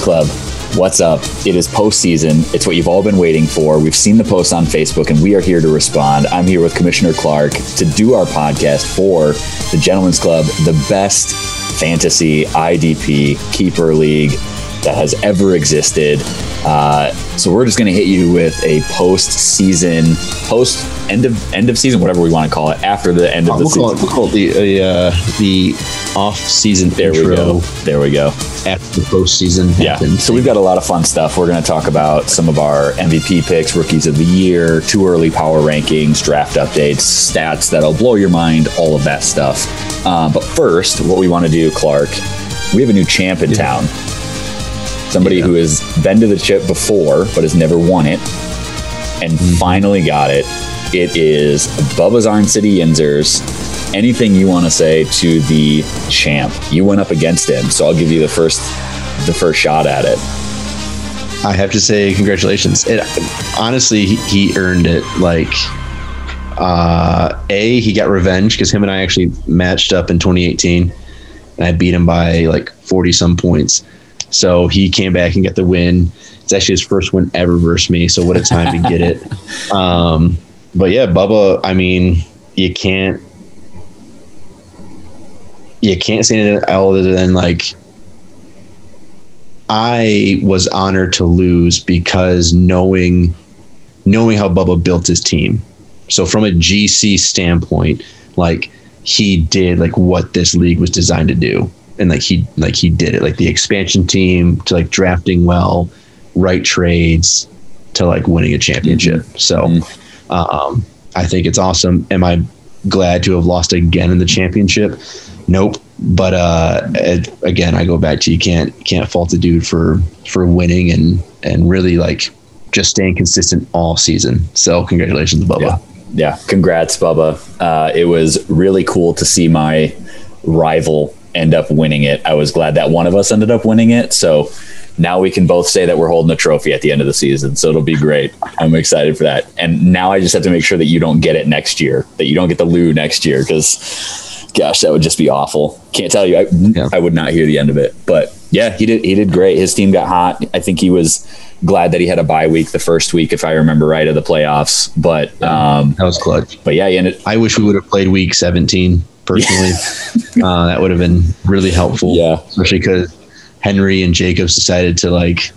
Club, what's up? It is postseason. It's what you've all been waiting for. We've seen the post on Facebook and we are here to respond. I'm here with Commissioner Clark to do our podcast for the Gentlemen's Club, the best fantasy IDP keeper league that has ever existed. Uh, so we're just going to hit you with a post-season, post end of end of season, whatever we want to call it, after the end of the we'll season. Call it, we'll call it the uh, the off season there we go. There we go. after the postseason Yeah. happens. So we've got a lot of fun stuff. We're going to talk about some of our MVP picks, rookies of the year, too early power rankings, draft updates, stats that'll blow your mind, all of that stuff. Uh, but first, what we want to do, Clark, we have a new champ in town. Somebody Yeah. who has been to the chip before but has never won it and Mm-hmm. finally got it. It is Bubba's Iron City Yinzers. Anything you want to say to the champ? You went up against him, so I'll give you the first the first shot at it. I have to say congratulations. It honestly he, he earned it. Like uh A, he got revenge because him and I actually matched up in 2018 and I beat him by like 40 some points. So he came back and got the win. It's actually his first win ever versus me. So what a time to get it. Um but yeah, Bubba, I mean, you can't you can't say anything other than like I was honored to lose because knowing knowing how Bubba built his team. So from a GC standpoint, like he did like what this league was designed to do. And like he like he did it. Like the expansion team to like drafting well, right trades to like winning a championship. So um I think it's awesome. Am I glad to have lost again in the championship? Nope. But uh, it, again, I go back to you can't can't fault the dude for for winning and and really like just staying consistent all season. So congratulations, Bubba. Yeah. Yeah. Congrats, Bubba. Uh, it was really cool to see my rival end up winning it. I was glad that one of us ended up winning it. So now we can both say that we're holding a trophy at the end of the season. So it'll be great. I'm excited for that. And now I just have to make sure that you don't get it next year, that you don't get the Lou next year, because gosh, that would just be awful. Can't tell you. I, Yeah. I would not hear the end of it. But yeah, he did. He did great. His team got hot. I think he was glad that he had a bye week the first week, if I remember right, of the playoffs. But um, That was clutch. but yeah, ended. I wish we would have played week 17 personally. uh, that would have been really helpful. Yeah. Especially because Henry and Jacobs decided to like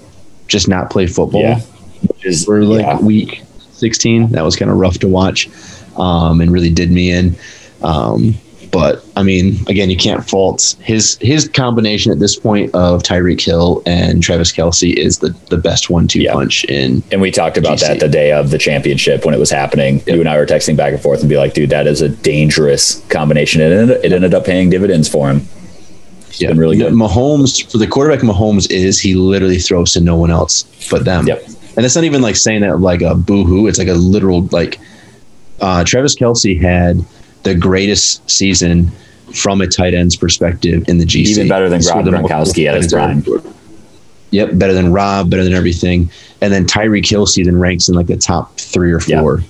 just not play football. Yeah. Which is for like yeah. week 16. That was kind of rough to watch um, and really did me in. Um, but I mean, again, you can't fault his his combination at this point of Tyreek Hill and Travis Kelce is the, the best one two Yeah. punch in. And we talked about GC. that the day of the championship when it was happening. You and I were texting back and forth and be like, dude, that is a dangerous combination. And it ended, it ended up paying dividends for him. It's been really good. Mahomes for the quarterback Mahomes is he literally throws to no one else but them. Yep. And that's not even like saying that like a boo hoo. It's like a literal like uh, Travis Kelce had the greatest season from a tight end's perspective in the GC. Even better than Rob one of the most Gronkowski at his Yep, better than Rob, better than everything. And then Tyreek Hill season ranks in like the top three or Yeah. four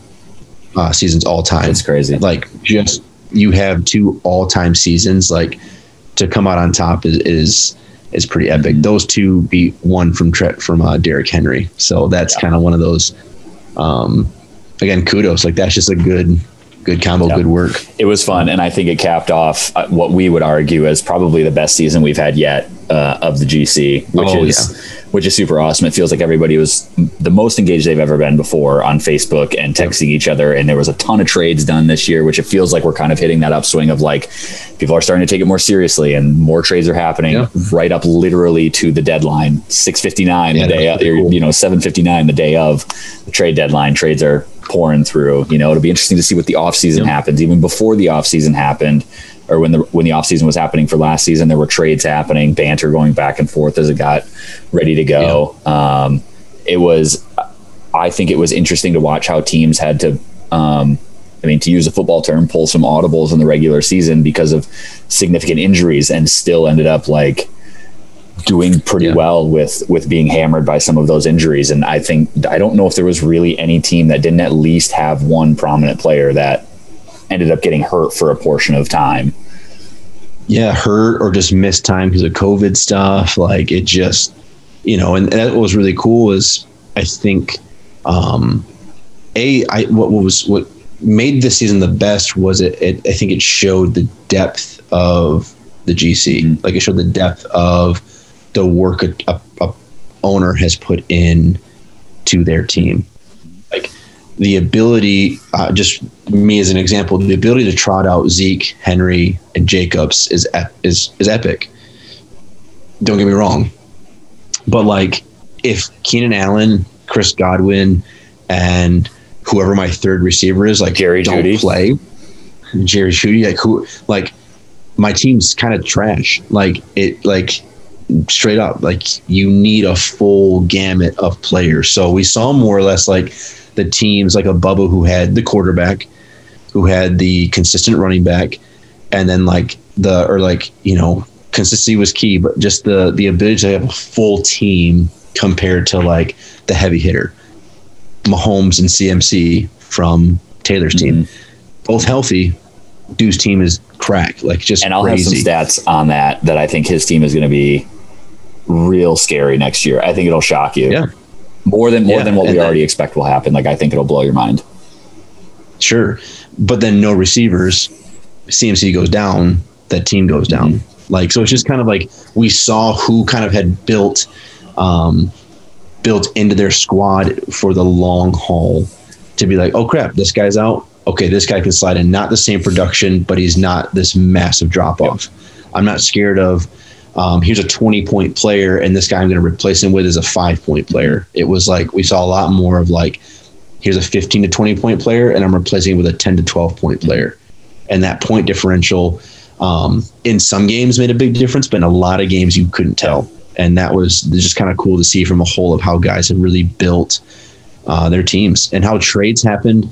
uh, seasons all time. It's crazy. Like just you have two all time seasons. Like to come out on top is is, is pretty epic. Mm-hmm. Those two beat one from Tre- from uh, Derrick Henry. So that's kind of one of those. Um, again, kudos. Like that's just a good good combo, Yeah. good work. it was fun, and I think it capped off uh, what we would argue as probably the best season we've had yet uh, of the GC, which Oh, is which is super awesome. It feels like everybody was the most engaged they've ever been before on Facebook and texting each other, and there was a ton of trades done this year, which it feels like we're kind of hitting that upswing of like people are starting to take it more seriously, and more trades are happening Yeah. right up literally to the deadline, six fifty nine Yeah, the day, of, cool. you know, seven fifty nine the day of the trade deadline. Trades are pouring through. You know, it'll be interesting to see what the offseason Yep. happens. Even before the offseason happened, or when the when the offseason was happening for last season, there were trades happening, banter going back and forth as it got ready to go. Um, it was, I think, it was interesting to watch how teams had to. Um, I mean, to use a football term, pull some audibles in the regular season because of significant injuries, and still ended up like doing pretty Yeah. well with with being hammered by some of those injuries. And I think I don't know if there was really any team that didn't at least have one prominent player that ended up getting hurt for a portion of time. yeah, hurt or just missed time because of COVID stuff. Like it just, you know, and, that was really cool is I think, um, a I what, what was what made this season the best was it, it I think it showed the depth of the GC, mm-hmm. like it showed the depth of the work a, a, a owner has put in to their team, like the ability, uh, just me as an example, the ability to trot out Zeke, Henry, and Jacobs is is is epic. Don't get me wrong, but like if Keenan Allen, Chris Godwin, and whoever my third receiver is, like Jerry don't Jeudy. play, Jerry Jeudy, like who, like my team's kind of trash. Like it, like straight up, like you need a full gamut of players. So we saw more or less like the teams like a Bubba who had the quarterback, who had the consistent running back, and then like the or like you know consistency was key, but just the the ability to have a full team compared to like the heavy hitter, Mahomes and CMC from Taylor's team, mm-hmm. both healthy. Dude's team is crack, like just and I'll crazy. have some stats on that that I think his team is going to be real scary next year. I think it'll shock you. Yeah. More than more yeah, than what we already expect will happen. Like I think it'll blow your mind. Sure. But then no receivers. CMC goes down, that team goes down. Mm-hmm. Like so it's just kind of like we saw who kind of had built um built into their squad for the long haul to be like, oh crap, this guy's out. Okay, this guy can slide in. Not the same production, but he's not this massive drop off. Yep. I'm not scared of um, here's a 20 point player and this guy I'm going to replace him with is a five point player. It was like we saw a lot more of like here's a 15 to 20 point player and I'm replacing it with a 10 to 12 point player. And that point differential um, in some games made a big difference, but in a lot of games you couldn't tell. And that was just kind of cool to see from a whole of how guys have really built uh, their teams and how trades happened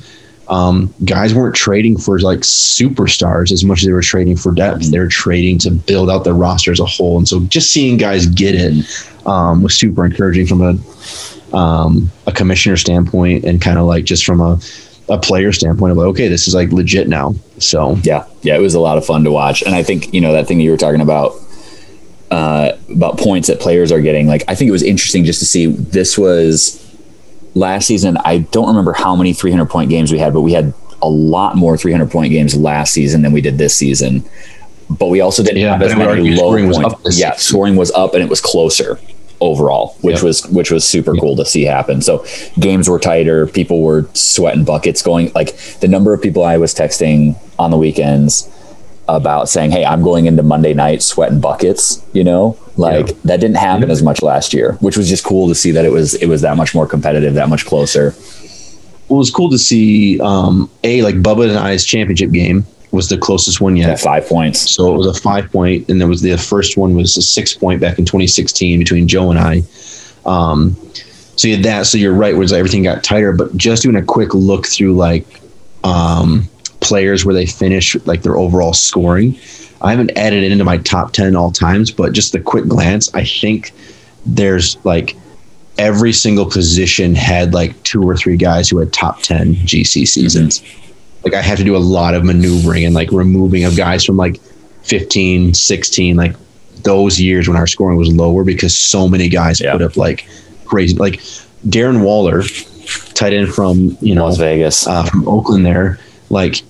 um, guys weren't trading for like superstars as much as they were trading for depth. They're trading to build out their roster as a whole. And so just seeing guys get it um, was super encouraging from a um, a commissioner standpoint and kind of like just from a a player standpoint of like, okay, this is like legit now. So yeah, yeah, it was a lot of fun to watch. And I think you know that thing that you were talking about uh, about points that players are getting. Like I think it was interesting just to see this was last season, I don't remember how many 300 point games we had, but we had a lot more 300 point games last season than we did this season. But we also didn't yeah, have as many low points. Yeah, scoring was up and it was closer overall, which yep. was which was super yep. cool to see happen. So games were tighter, people were sweating buckets going like the number of people I was texting on the weekends about saying, "Hey, I'm going into Monday night sweating buckets," you know? Like yeah. that didn't happen yeah. as much last year, which was just cool to see that it was it was that much more competitive, that much closer. Well, it was cool to see um, a like Bubba and I's championship game was the closest one yet. Yeah, five points. So it was a five point, and there was the first one was a six point back in 2016 between Joe and I. Um, so you had that. So you're right, where everything got tighter. But just doing a quick look through like um, players where they finish like their overall scoring. I haven't added it into my top 10 all times, but just the quick glance, I think there's like every single position had like two or three guys who had top 10 GC seasons. Mm-hmm. Like I had to do a lot of maneuvering and like removing of guys from like 15, 16, like those years when our scoring was lower because so many guys yeah. put up like crazy. Like Darren Waller, tight end from, you know, Las Vegas, uh, from Oakland there, like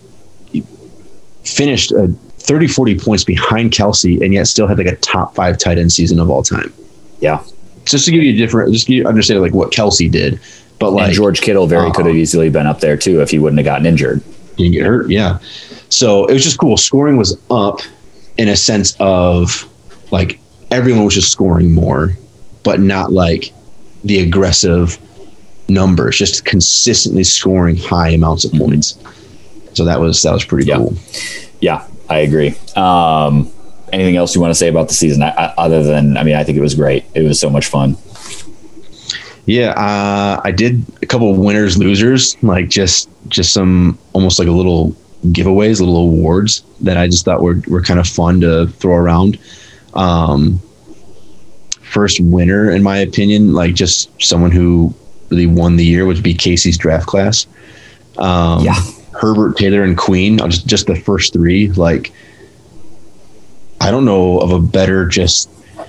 finished a 30, 40 points behind Kelce and yet still had like a top five tight end season of all time. Yeah. Just to give you a different, just you understand like what Kelce did. But like and George Kittle very uh, could have easily been up there too if he wouldn't have gotten injured. Didn't get hurt. Yeah. So it was just cool. Scoring was up in a sense of like everyone was just scoring more, but not like the aggressive numbers, just consistently scoring high amounts of points. So that was that was pretty yeah. cool. Yeah, I agree. Um, anything else you want to say about the season I, I, other than I mean I think it was great. It was so much fun. Yeah, uh, I did a couple of winners losers, like just just some almost like a little giveaways, little awards that I just thought were were kind of fun to throw around. Um, first winner, in my opinion, like just someone who really won the year would be Casey's draft class. Um, yeah Herbert, Taylor, and Queen, just just the first three. Like, I don't know of a better just I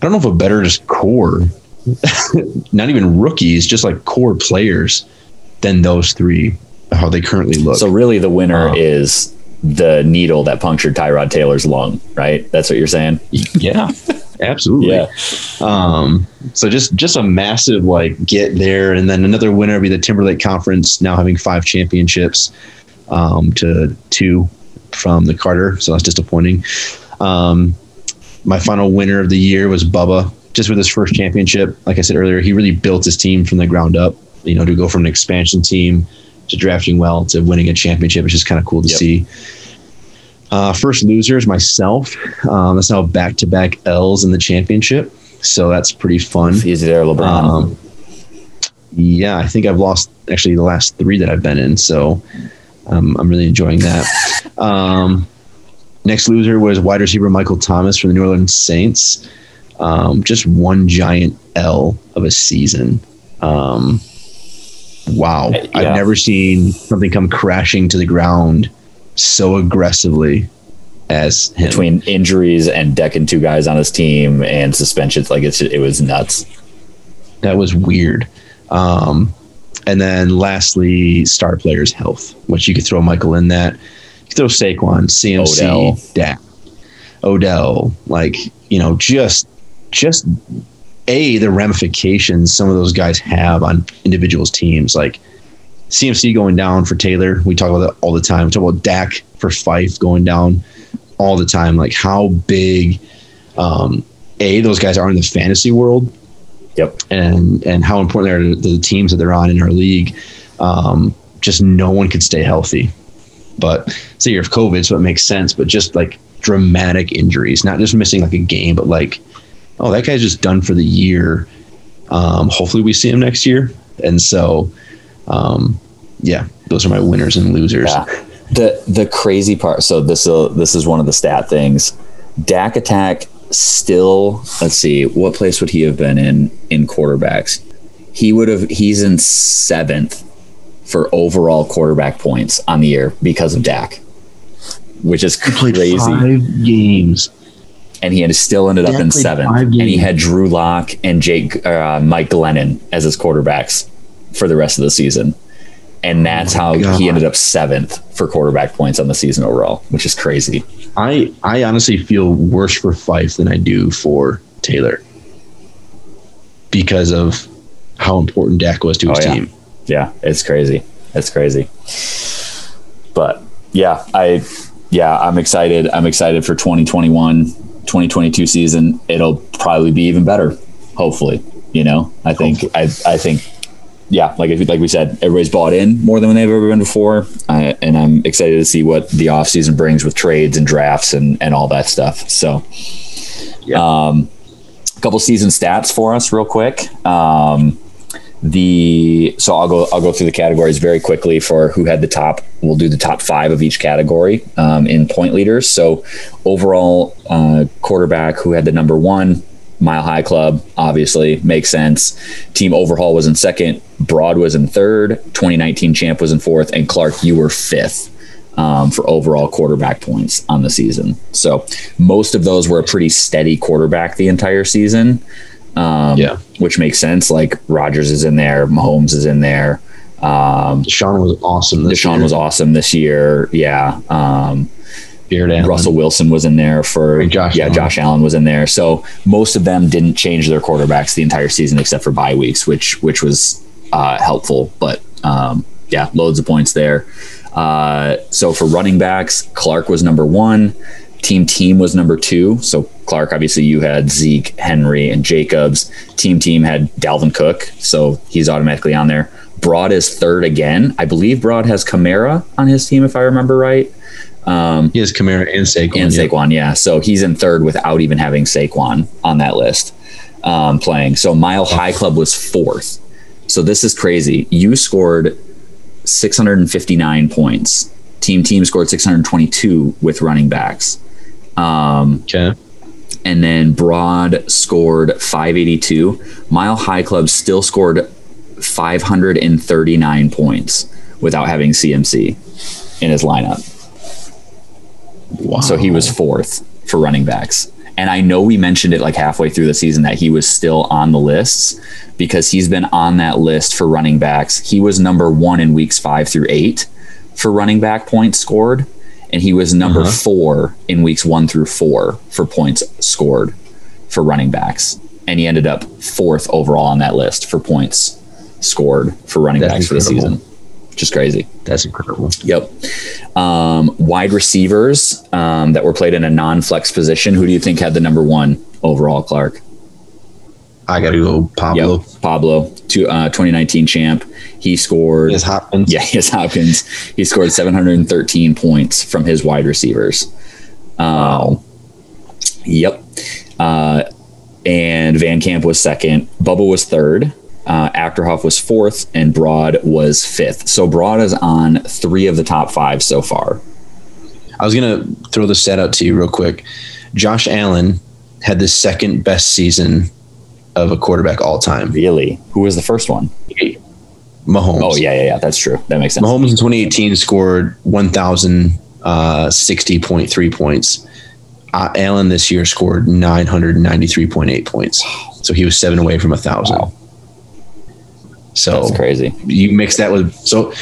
don't know of a better just core, not even rookies, just like core players than those three, how they currently look. So really, the winner um, is the needle that punctured Tyrod Taylor's lung, right? That's what you're saying? Yeah. Absolutely. Yeah. Um, so just just a massive like get there, and then another winner would be the Timberlake Conference, now having five championships um, to two from the Carter. So that's disappointing. Um, my final winner of the year was Bubba, just with his first championship. Like I said earlier, he really built his team from the ground up. You know, to go from an expansion team to drafting well to winning a championship, which is kind of cool to yep. see. Uh, first losers myself. Um, that's now back to back L's in the championship, so that's pretty fun. Easy there, LeBron. Um, yeah, I think I've lost actually the last three that I've been in, so um, I'm really enjoying that. Um, next loser was wide receiver Michael Thomas from the New Orleans Saints. Um, just one giant L of a season. Um, wow. Yeah. I've never seen something come crashing to the ground so aggressively as him. Between injuries and decking two guys on his team and suspensions, like it's it was nuts. That was weird. Um, and then lastly, star players' health, which you could throw Michael in that. You could throw Saquon, CMC, Odell. Dak, Odell, like, you know, just just a the ramifications some of those guys have on individuals' teams. Like CMC going down for Taylor, we talk about that all the time. We talk about Dak for Fife going down all the time. Like how big um, a those guys are in the fantasy world, Yep. And and how important they are to the teams that they're on in our league. Um, just no one could stay healthy. But say you're COVID, so it makes sense. But just like dramatic injuries, not just missing like a game, but like, oh, that guy's just done for the year. Um, hopefully, we see him next year. And so, um, yeah, those are my winners and losers. Yeah. The the crazy part. So this uh, this is one of the stat things. Dak attack still, let's see, what place would he have been in in quarterbacks? He would have. He's in seventh for overall quarterback points on the year because of Dak, which is crazy. five games, and he had still ended up in seventh. And he had Drew Lock and Jake uh, Mike Glennon as his quarterbacks for the rest of the season. And oh that's oh how God. he ended up seventh for quarterback points on the season overall, which is crazy. I I honestly feel worse for Fife than I do for Taylor because of how important Dak was to oh, his oh, yeah. team. Yeah, it's crazy. It's crazy. But yeah, I yeah, I'm excited. I'm excited for 2021, 2022 season. It'll probably be even better. Hopefully, you know. I think I I think yeah, like like we said, everybody's bought in more than they've ever been before, uh, and I'm excited to see what the offseason brings with trades and drafts and and all that stuff. So, yeah. um, a couple season stats for us, real quick. Um, the so I'll go I'll go through the categories very quickly for who had the top. We'll do the top five of each category um, in point leaders. So overall uh, quarterback who had the number one Mile High Club, obviously, makes sense. Team Overhaul was in second. Broad was in third. 2019 Champ was in fourth. And Clark, you were fifth um, for overall quarterback points on the season. So most of those were a pretty steady quarterback the entire season. Um, yeah. Which makes sense. Like Rodgers is in there, Mahomes is in there. Um, Deshaun was awesome. Deshaun year. was awesome this year. Yeah. Um, Allen. Russell Wilson was in there for Josh yeah. Allen. Josh Allen was in there. So most of them didn't change their quarterbacks the entire season except for bye weeks, which which was uh, helpful. But um, yeah, loads of points there. Uh, so for running backs, Clark was number one. Team Team was number two. So Clark, obviously, you had Zeke, Henry, and Jacobs. Team Team had Dalvin Cook, so he's automatically on there. Broad is third again. I believe Broad has Kamara on his team, if I remember right. Um, he has Kamara and Saquon. And Saquon, yeah. yeah. So he's in third without even having Saquon on that list um, playing. So Mile High Club was fourth. So this is crazy. You scored 659 points. Team Team scored 622 with running backs. Um, okay. And then Broad scored 582. Mile High Club still scored 539 points without having CMC in his lineup. Wow. So he was fourth for running backs. And I know we mentioned it like halfway through the season that he was still on the lists because he's been on that list for running backs. He was number one in weeks five through eight for running back points scored, and he was number Uh-huh. four in weeks one through four for points scored for running backs. And he ended up fourth overall on that list for points scored for running That's backs for the season. Just crazy. That's incredible. Yep. Um, wide receivers um, that were played in a non-flex position. Who do you think had the number one overall, Clark? I got to go Pablo. Yep. Pablo, to, uh, 2019 champ. He scored. Yes, Hopkins. Yeah, yes, Hopkins. He scored 713 points from his wide receivers. Um, Yep. Uh, and Van Camp was second. Bubba was third. Uh, Achterhoff was fourth, and Broad was fifth. So Broad is on three of the top five so far. I was gonna throw the stat out to you real quick. Josh Allen had the second best season of a quarterback all time. Really? Who was the first one? Mahomes. Oh yeah, yeah, yeah. That's true. That makes sense. Mahomes in 2018 scored 1,060.3 points. Uh, Allen this year scored 993.8 points. So he was seven away from a thousand. Wow. So That's crazy. you mix that with so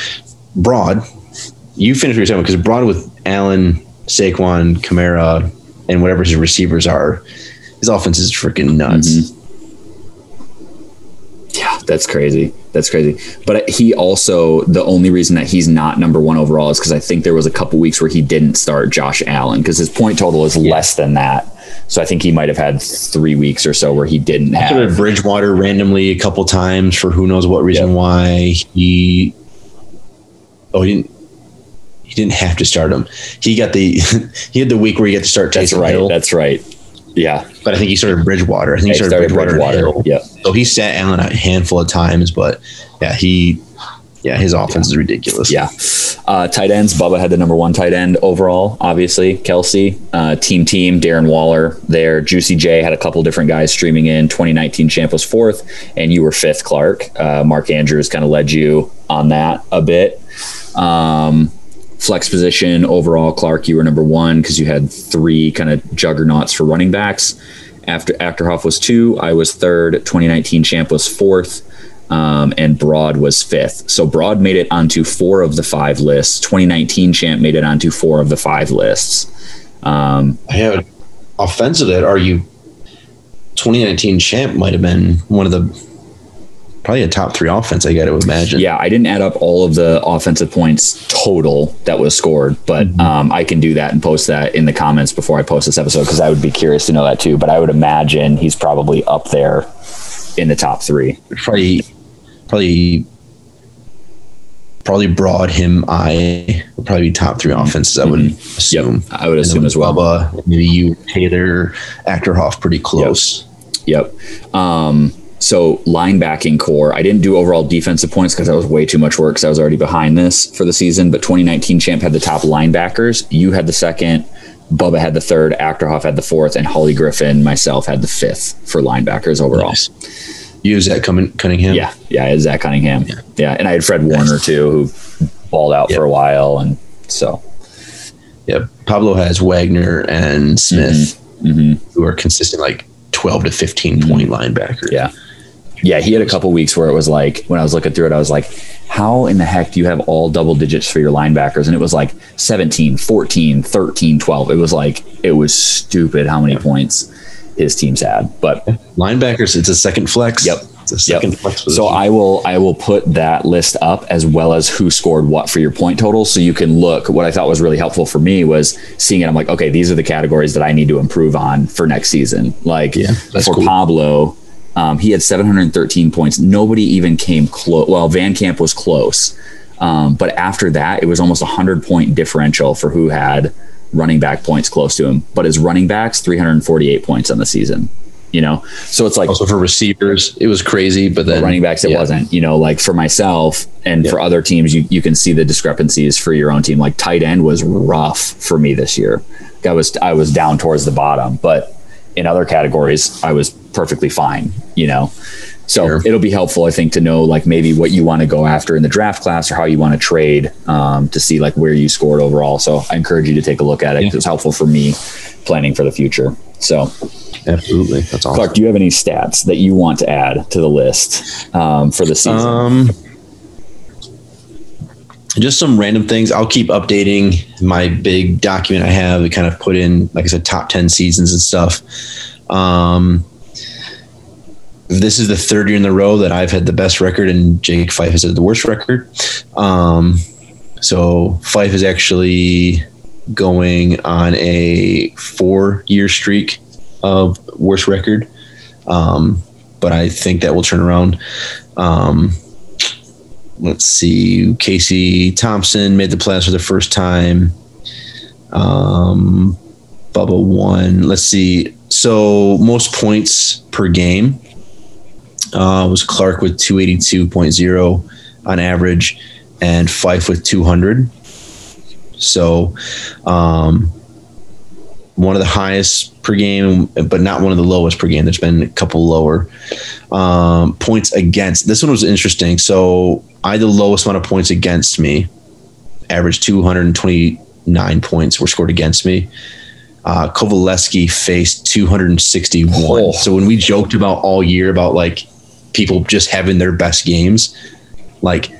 Broad. You finish your you're because Broad with Allen, Saquon, Kamara, and whatever his receivers are, his offense is freaking nuts. Mm-hmm. Yeah, that's crazy. That's crazy. But he also the only reason that he's not number one overall is because I think there was a couple weeks where he didn't start Josh Allen because his point total is less than that. So I think he might have had three weeks or so where he didn't have. Bridgewater randomly a couple times for who knows what reason Yep. why he. Oh, he didn't. He didn't have to start him. He got the. he had the week where he got to start That's right. Hill, That's right. Yeah. but I think he started Bridgewater. I think he started, started Bridgewater. Bridgewater. Yep. So he sat Allen a handful of times, but yeah, he. Yeah, his offense is ridiculous. Yeah. Uh, tight ends. Bubba had the number one tight end overall, obviously. Kelce. Uh, team team. Darren Waller there. Juicy J had a couple different guys streaming in. 2019 champ was fourth, and you were fifth, Clark. Uh, Mark Andrews kind of led you on that a bit. Um, flex position overall, Clark, you were number one because you had three kind of juggernauts for running backs. After Achterhoff was two, I was third. 2019 champ was fourth um, and Broad was fifth. So Broad made it onto four of the five lists. 2019 champ made it onto four of the five lists. Um, I have offensively. I'd argue 2019 champ might have been one of the probably a top three offense. I got to imagine. yeah, I didn't add up all of the offensive points total that was scored, but um, I can do that and post that in the comments before I post this episode because I would be curious to know that too. But I would imagine he's probably up there in the top three. probably probably probably broad him. I would probably be top three offenses. I would assume. I would assume as well. Bubba, maybe you, Taylor, Achterhoff, pretty close. Yep. Um, so linebacking core, I didn't do overall defensive points because that was way too much work because I was already behind this for the season. But 2019 champ had the top linebackers. You had the second. Bubba had the third. Achterhoff had the fourth, and Holly Griffin, myself, had the fifth for linebackers overall. Nice. Use that Cunning- Cunningham. Yeah, yeah, I had Zach Cunningham. Yeah. yeah. and I had Fred Warner too, who balled out Yep. for a while, and so Yeah. Pablo has Wagner and Smith, mhm. who are consistent like 12 to 15 point linebackers. Yeah. Yeah, he had a couple weeks where it was like when I was looking through it, I was like, how in the heck do you have all double digits for your linebackers? And it was like 17, 14, 13, 12. It was like it was stupid how many points his teams had. But Linebackers, it's a second flex. Yep. It's a second Yep. flex. So. I will I will put that list up as well as who scored what for your point total, so you can look. What I thought was really helpful for me was seeing it. I'm like, okay, these are the categories that I need to improve on for next season. Like Yeah, for cool. Pablo, um, he had 713 points. Nobody even came close. Well, Van Camp was close, um, but after that, it was almost a hundred point differential for who had running back points close to him. But his running backs 348 points on the season. You know, so it's like also for receivers, it was crazy, but then running backs it yeah. wasn't you know like for myself and for other teams you, you can see the discrepancies for your own team like tight end was rough for me this year i was i was down towards the bottom but in other categories i was perfectly fine you know so Sure. it'll be helpful i think to know like maybe what you want to go after in the draft class or how you want to trade um, to see like where you scored overall so i encourage you to take a look at it 'cause it's helpful for me planning for the future So, absolutely, that's awesome. Clark, do you have any stats that you want to add to the list um, for the season? Um, just some random things. I'll keep updating my big document I have. We kind of put in, like I said, top 10 seasons and stuff. Um, this is the third year in a row that I've had the best record, and Jake Fife has had the worst record. Um, so Fife is actually going on a four year streak of worst record. Um, but I think that will turn around. Um, let's see. Casey Thompson made the playoffs for the first time. Um, Bubba won. Let's see. So most points per game uh, was Clark with 282.0 on average and Fife with 200. So, um, one of the highest per game, but not one of the lowest per game. There's been a couple lower um, points against. This one was interesting. So I had the lowest amount of points against me, average 229 points were scored against me. Uh, Kovaleski faced 261. Oh. So when we joked about all year about like people just having their best games, like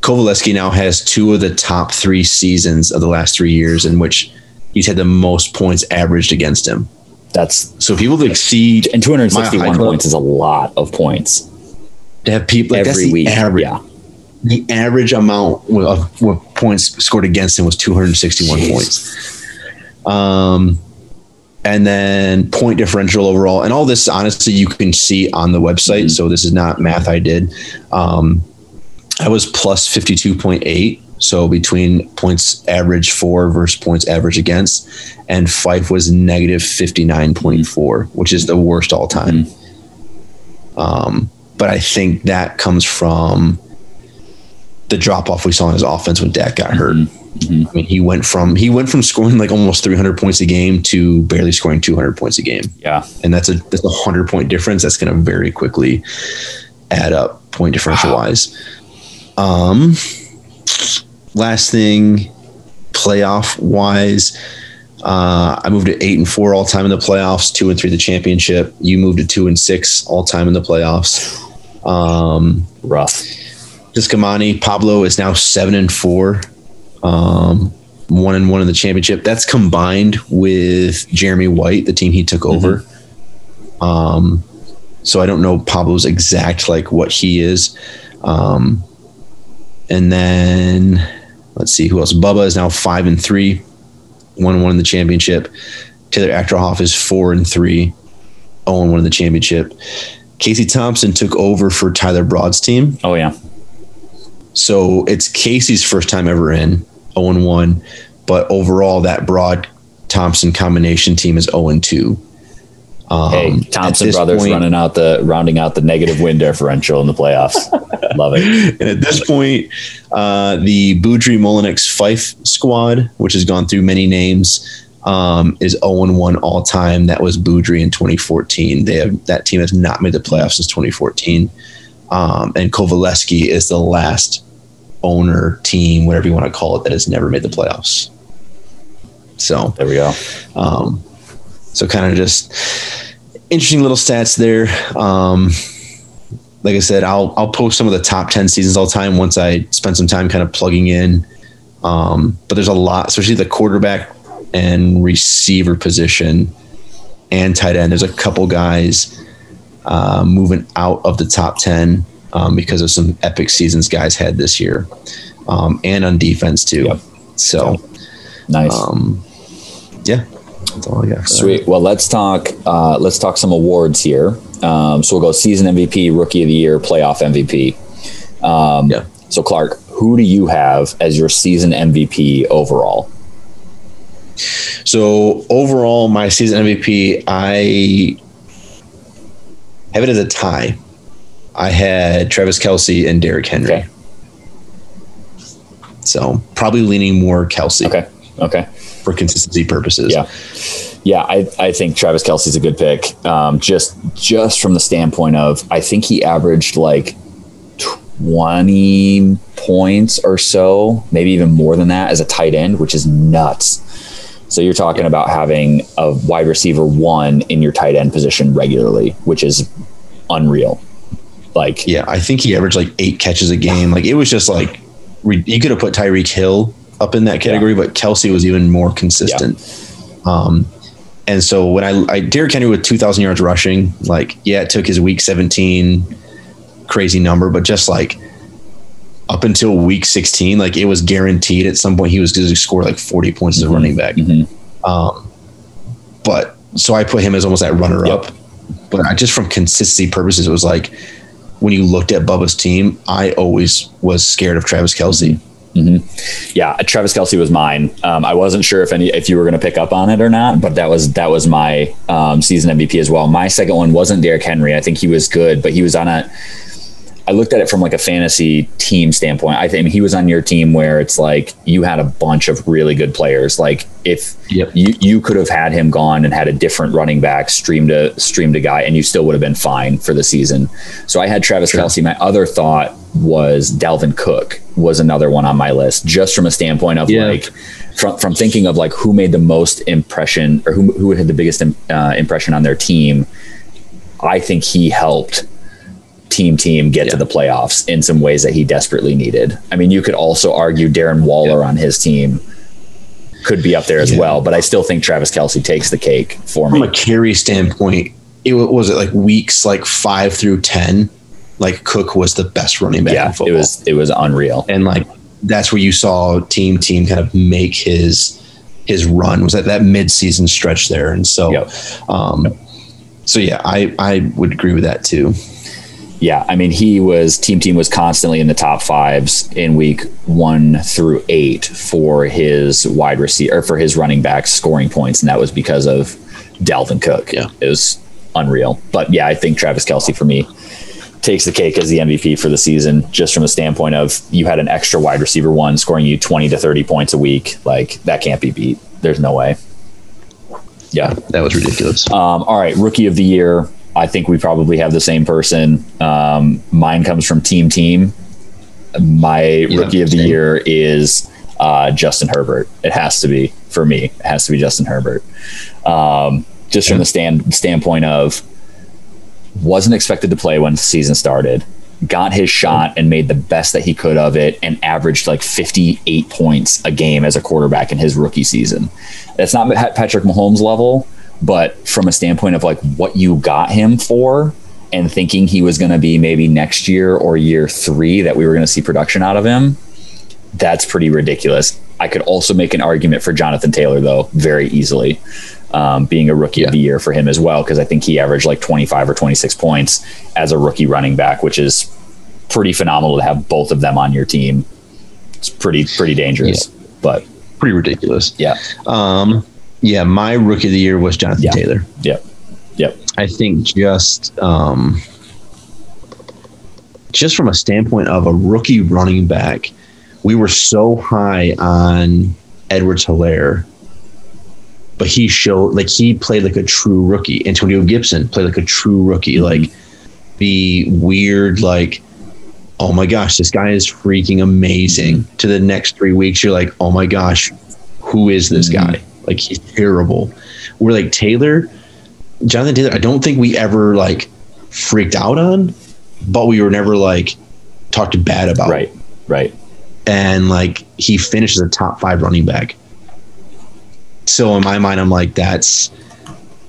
Kovaleski now has two of the top three seasons of the last three years in which he's had the most points averaged against him. That's so people exceed and 261 points is a lot of points to have people like every week. Average, yeah, the average amount of, of points scored against him was 261 Jeez. points. Um, and then point differential overall, and all this honestly you can see on the website. Mm-hmm. So this is not math I did. Um, I was plus 52.8 so between points average for versus points average against, and Fife was negative 59.4, which is the worst all time. Mm-hmm. Um, but I think that comes from the drop off we saw in his offense when Dak got hurt. Mm-hmm. I mean, he went from he went from scoring like almost 300 points a game to barely scoring 200 points a game. Yeah, and that's a that's a hundred point difference. That's going to very quickly add up point differential wise. Um, last thing, playoff wise, uh, I moved to eight and four all time in the playoffs, two and three the championship. You moved to two and six all time in the playoffs. Um, Rough. Discamani, Pablo is now seven and four, um, one and one in the championship. That's combined with Jeremy White, the team he took mm-hmm. over. Um, so I don't know Pablo's exact like what he is. Um, and then Let's see who else. Bubba is now five and three, one and one in the championship. Taylor Achterhoff is four and three, zero oh and one in the championship. Casey Thompson took over for Tyler Broad's team. Oh yeah. So it's Casey's first time ever in, zero oh and one, but overall that Broad Thompson combination team is zero and two. Um, hey, Thompson brothers point, running out the rounding out the negative win differential in the playoffs. Love it. And at this point, uh, the Boudry Molinix Fife squad, which has gone through many names, um, is 0 1 all time. That was Boudry in 2014. They have that team has not made the playoffs since 2014. Um, and Kovaleski is the last owner team, whatever you want to call it, that has never made the playoffs. So there we go. Um, so kind of just interesting little stats there. Um, like I said, I'll I'll post some of the top ten seasons all time once I spend some time kind of plugging in. Um, but there's a lot, especially the quarterback and receiver position and tight end. There's a couple guys uh, moving out of the top ten um, because of some epic seasons guys had this year, um, and on defense too. Yep. So nice. Um, yeah, that's all I got. Sweet. That. Well, let's talk. Uh, let's talk some awards here. Um, so we'll go season MVP, rookie of the year, playoff MVP. Um, yeah. So Clark, who do you have as your season MVP overall? So overall, my season MVP, I have it as a tie. I had Travis Kelce and Derrick Henry. Okay. So probably leaning more Kelce. Okay. Okay for consistency purposes. Yeah. Yeah, I, I think Travis Kelce's a good pick. Um, just just from the standpoint of I think he averaged like twenty points or so, maybe even more than that as a tight end, which is nuts. So you're talking about having a wide receiver one in your tight end position regularly, which is unreal. Like, yeah, I think he averaged like eight catches a game. Like it was just like you could have put Tyreek Hill up in that category, yeah. but Kelce was even more consistent. Yeah. Um, and so when I, I Derrick Henry with 2,000 yards rushing, like, yeah, it took his week 17 crazy number, but just like up until week 16, like it was guaranteed at some point he was going to score like 40 points as a mm-hmm. running back. Mm-hmm. Um, but so I put him as almost that runner yep. up. But I, just from consistency purposes, it was like when you looked at Bubba's team, I always was scared of Travis Kelce. Mm-hmm. Yeah, Travis Kelce was mine. Um, I wasn't sure if any if you were going to pick up on it or not, but that was that was my um, season MVP as well. My second one wasn't Derrick Henry. I think he was good, but he was on a I looked at it from like a fantasy team standpoint. I think he was on your team where it's like you had a bunch of really good players. Like if yep. you you could have had him gone and had a different running back streamed a streamed a guy, and you still would have been fine for the season. So I had Travis sure. Kelce. My other thought was Dalvin Cook was another one on my list, just from a standpoint of yeah. like from from thinking of like who made the most impression or who who had the biggest uh, impression on their team. I think he helped team team get yeah. to the playoffs in some ways that he desperately needed. I mean, you could also argue Darren Waller yeah. on his team could be up there as yeah. well, but I still think Travis Kelce takes the cake for me. From a carry standpoint, it was it like weeks like five through ten. Like Cook was the best running back. Yeah, it was it was unreal, and like that's where you saw team team kind of make his his run was at that mid season stretch there, and so, yep. um, so yeah, I I would agree with that too yeah, I mean, he was team team was constantly in the top fives in week one through eight for his wide receiver for his running back scoring points, and that was because of Dalvin Cook. Yeah, it was unreal. But yeah, I think Travis Kelce for me takes the cake as the MVP for the season, just from the standpoint of you had an extra wide receiver one scoring you twenty to thirty points a week. Like that can't be beat. There's no way. Yeah, that was ridiculous. Um, all right, rookie of the year. I think we probably have the same person. Um, mine comes from Team Team. My yeah, rookie of the same. year is uh, Justin Herbert. It has to be for me. It has to be Justin Herbert. Um, just yeah. from the stand standpoint of wasn't expected to play when the season started. Got his shot and made the best that he could of it, and averaged like 58 points a game as a quarterback in his rookie season. That's not Patrick Mahomes level, but from a standpoint of like what you got him for and thinking he was going to be maybe next year or year three that we were going to see production out of him, that's pretty ridiculous. I could also make an argument for Jonathan Taylor, though, very easily, um, being a rookie yeah. of the year for him as well, because I think he averaged like 25 or 26 points as a rookie running back, which is pretty phenomenal to have both of them on your team. It's pretty, pretty dangerous, yeah. but pretty ridiculous. Yeah. Um, yeah, my rookie of the year was Jonathan yeah. Taylor. Yep. Yep. I think just um, just from a standpoint of a rookie running back, we were so high on Edwards Helaire, but he showed like he played like a true rookie. Antonio Gibson played like a true rookie. Mm-hmm. Like the weird, like, oh my gosh, this guy is freaking amazing. Mm-hmm. To the next three weeks, you're like, oh my gosh, who is this mm-hmm. guy? Like he's terrible. We're like Taylor, Jonathan Taylor. I don't think we ever like freaked out on, but we were never like talked bad about. Right. Right. And like he finishes a top five running back. So in my mind, I'm like, that's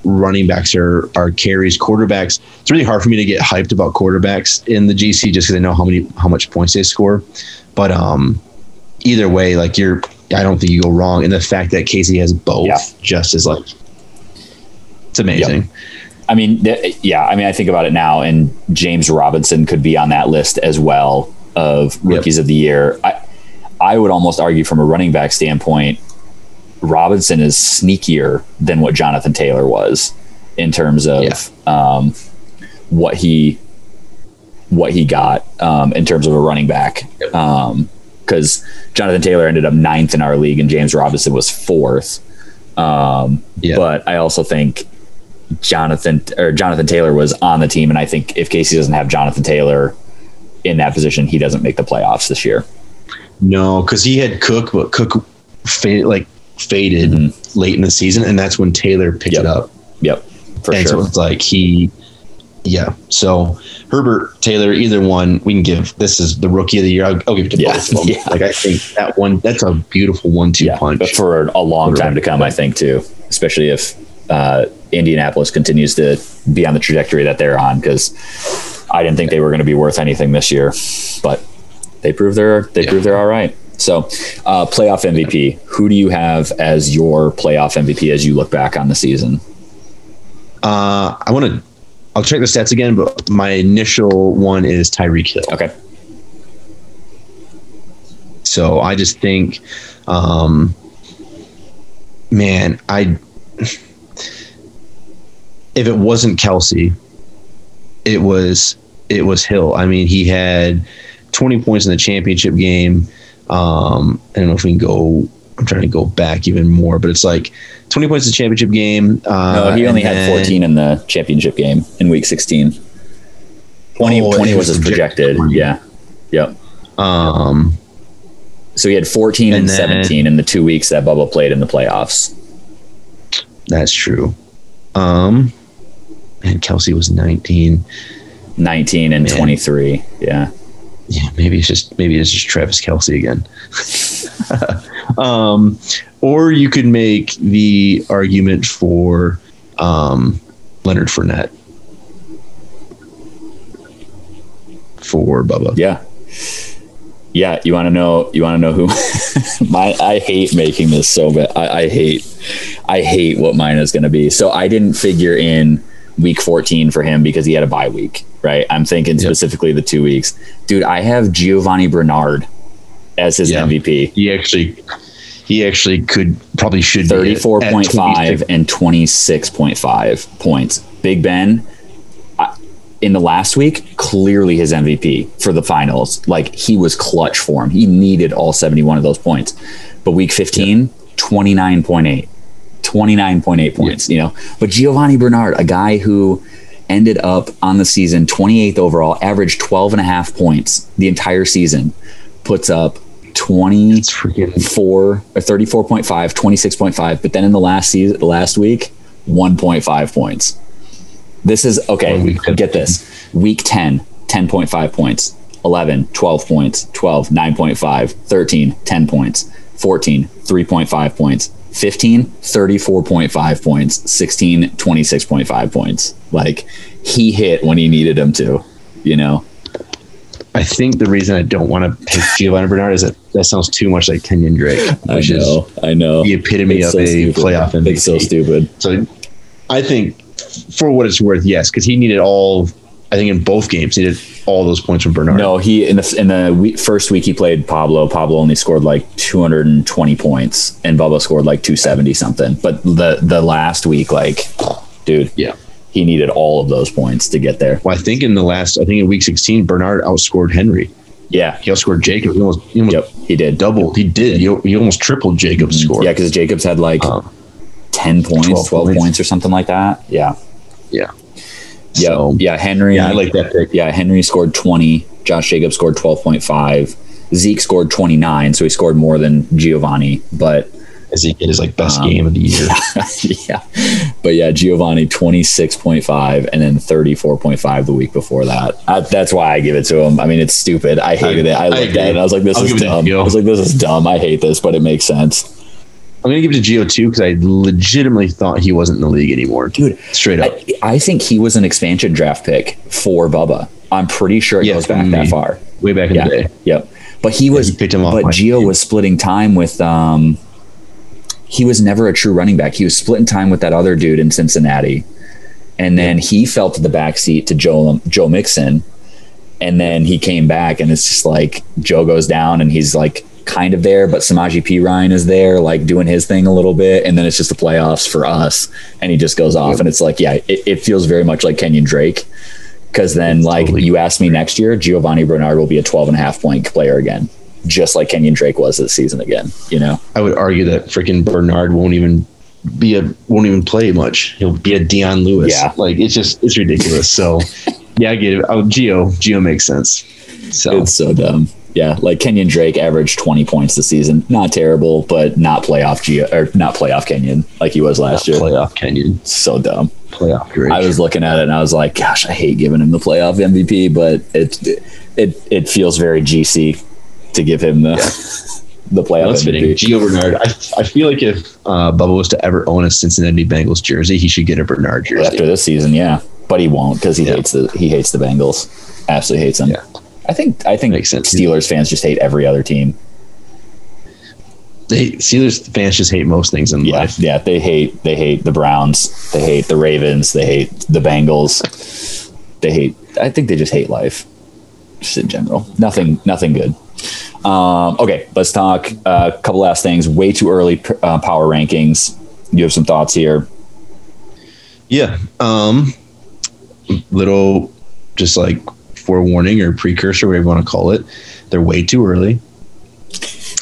running backs are are carries. Quarterbacks. It's really hard for me to get hyped about quarterbacks in the GC just because I know how many how much points they score. But um, either way, like you're I don't think you go wrong. And the fact that Casey has both yeah. just is like, it's amazing. Yep. I mean, th- yeah, I mean, I think about it now, and James Robinson could be on that list as well of rookies yep. of the year. I, I would almost argue from a running back standpoint, Robinson is sneakier than what Jonathan Taylor was in terms of yeah. um, what he what he got um, in terms of a running back. Um, because Jonathan Taylor ended up ninth in our league and James Robinson was fourth. Um, yeah. But I also think Jonathan or Jonathan Taylor was on the team, and I think if Casey doesn't have Jonathan Taylor in that position, he doesn't make the playoffs this year. No, because he had Cook, but Cook like faded Mhm. late in the season, and that's when Taylor picked Yep. it up. Yep, for and sure. so it's like he, yeah. So Herbert Taylor, either one, we can give. This is the rookie of the year. I'll, I'll give it to Yeah, both of them. yeah. Like I think that one, that's a beautiful one-two yeah, punch. but for a long time to come, I think too, especially if uh, Indianapolis continues to be on the trajectory that they're on. Because I didn't think they were going to be worth anything this year, but they prove they're they Yeah. prove they're all right. So, uh, playoff MVP. Who do you have as your playoff MVP as you look back on the season? Uh, I want to. I'll check the stats again, but my initial one is Tyreek Hill. Okay. So I just think, um, man, I if it wasn't Kelce, it was it was Hill. I mean, he had 20 points in the championship game. Um, I don't know if we can go. I'm trying to go back even more, but it's like 20 points in the championship game. Uh, No, he only had 14 in the championship game in week 16. 20, Oh, 20 was his projected. projected. Yeah. Yep. Um, So he had 14 and, And 17 in the two weeks that Bubba played in the playoffs. that's true. Um, and Kelce was 19. 19 and Man. 23. Yeah. Yeah, maybe it's just maybe it's just Travis Kelce again. um, or you could make the argument for um, Leonard Fournette for Bubba. Yeah. Yeah, you want to know? You want to know who? my I hate making this so bad. I, I hate, I hate what mine is going to be. So I didn't figure in week 14 for him because he had a bye week, right? I'm thinking Yep. specifically the two weeks. Dude, I have Giovani Bernard as his Yeah. MVP. He actually he actually could probably should be at- at 34.5 and 26.5 points. Big Ben in the last week, clearly his MVP for the finals. Like he was clutch for him. He needed all 71 of those points. But week 15, 29.8. 29.8 points, you know. But Giovani Bernard, a guy who ended up on the season 28th overall, averaged 12 and a half points the entire season, puts up 20 It's freaking four or 34.5 26.5 but then in the last season last week 1.5 points. This is okay get this. Week 10 10.5 points. 11 12 points. 12 9.5 13 10 points. 14 3.5 points 15 34.5 points 16 26.5 points like he hit when he needed him to you know I think the reason I don't want to pick Giovani Bernard is that that sounds too much like Kenyon Drake, which is i know the epitome It's of so a stupid. playoff MVP. it's so stupid So I think for what it's worth, yes, because he needed all. I think in both games, he did all those points from Bernard. No, he in the in the week, first week he played Pablo. Pablo only scored like 220 points, and Bubba scored like 270 something. But the the last week, like, dude, Yeah. he needed all of those points to get there. Well, I think in the last, I think in week 16, Bernard outscored Henry. Yeah, He outscored Jacob. He almost, he almost yep, he did. doubled. He did. He, he almost tripled Jacob's score. Yeah, because Jacobs had like Um, 10 points, 12, 12 points. points. or something like that. Yeah, yeah. Yeah, So, yeah. Henry, yeah, I like that pick. yeah, Henry scored 20. Josh Jacobs scored 12.5. Zeke scored 29, so he scored more than Giovani, but did his like best Um, game of the year. yeah. But yeah, Giovani 26.5 and then 34.5 the week before that. I, that's why I give it to him. I mean, it's stupid. I hated it. I I looked at it and I was like, this I'll is give it to dumb. I was like, this is dumb. I hate this, but it makes sense. I'm gonna give it to Gio too because I legitimately thought he wasn't in the league anymore, Dude, Straight up. I, I think he was an expansion draft pick for Bubba. I'm pretty sure it Yeah, goes back for that far. way back in Yeah. the day. Yep. But he was he picked him off but Gio team. was splitting time with um he was never a true running back. He was splitting time with that other dude in Cincinnati. And then he fell to the back seat to Joe Joe Mixon. And then he came back and it's just like Joe goes down and he's like kind of there, but Samaje Perine is there, like doing his thing a little bit, and then it's just the playoffs for us, and he just goes off, and it's like, yeah, it, it feels very much like Kenyon Drake. Because then, like, Totally. you ask me next year, Giovani Bernard will be a 12 and a half point player again, just like Kenyon Drake was this season again, you know? I would argue that freaking Bernard won't even be a won't even play much. He'll be a Dion Lewis. Yeah. like it's just it's ridiculous. So yeah, I get it. Oh, Gio, Gio makes sense. So It's so dumb. Yeah, like Kenyon Drake averaged 20 points this season. Not terrible, but not playoff G or not playoff Kenyon like he was last year. Playoff Kenyon. So dumb. Playoff Drake. I was looking at it and I was like, gosh, I hate giving him the playoff MVP, but it it it feels very GC to give him the the playoff That's fitting. MVP. Gio Bernard. I, I feel like if uh, Bubba was to ever own a Cincinnati Bengals jersey, he should get a Bernard jersey. After this season, yeah, but he won't because he Yeah. hates the he hates the Bengals. Absolutely hates them. Yeah. I think I think Makes sense. Steelers fans just hate every other team. They, Steelers fans just hate most things in Yeah, life. yeah, they hate they hate the Browns, they hate the Ravens, they hate the Bengals, they hate. I think they just hate life, just in general. Nothing, nothing good. Um, okay, let's talk uh, a couple last things. Way too early uh, power rankings. You have some thoughts here? Yeah. Um, little, just like forewarning or precursor, whatever you want to call it. They're way too early,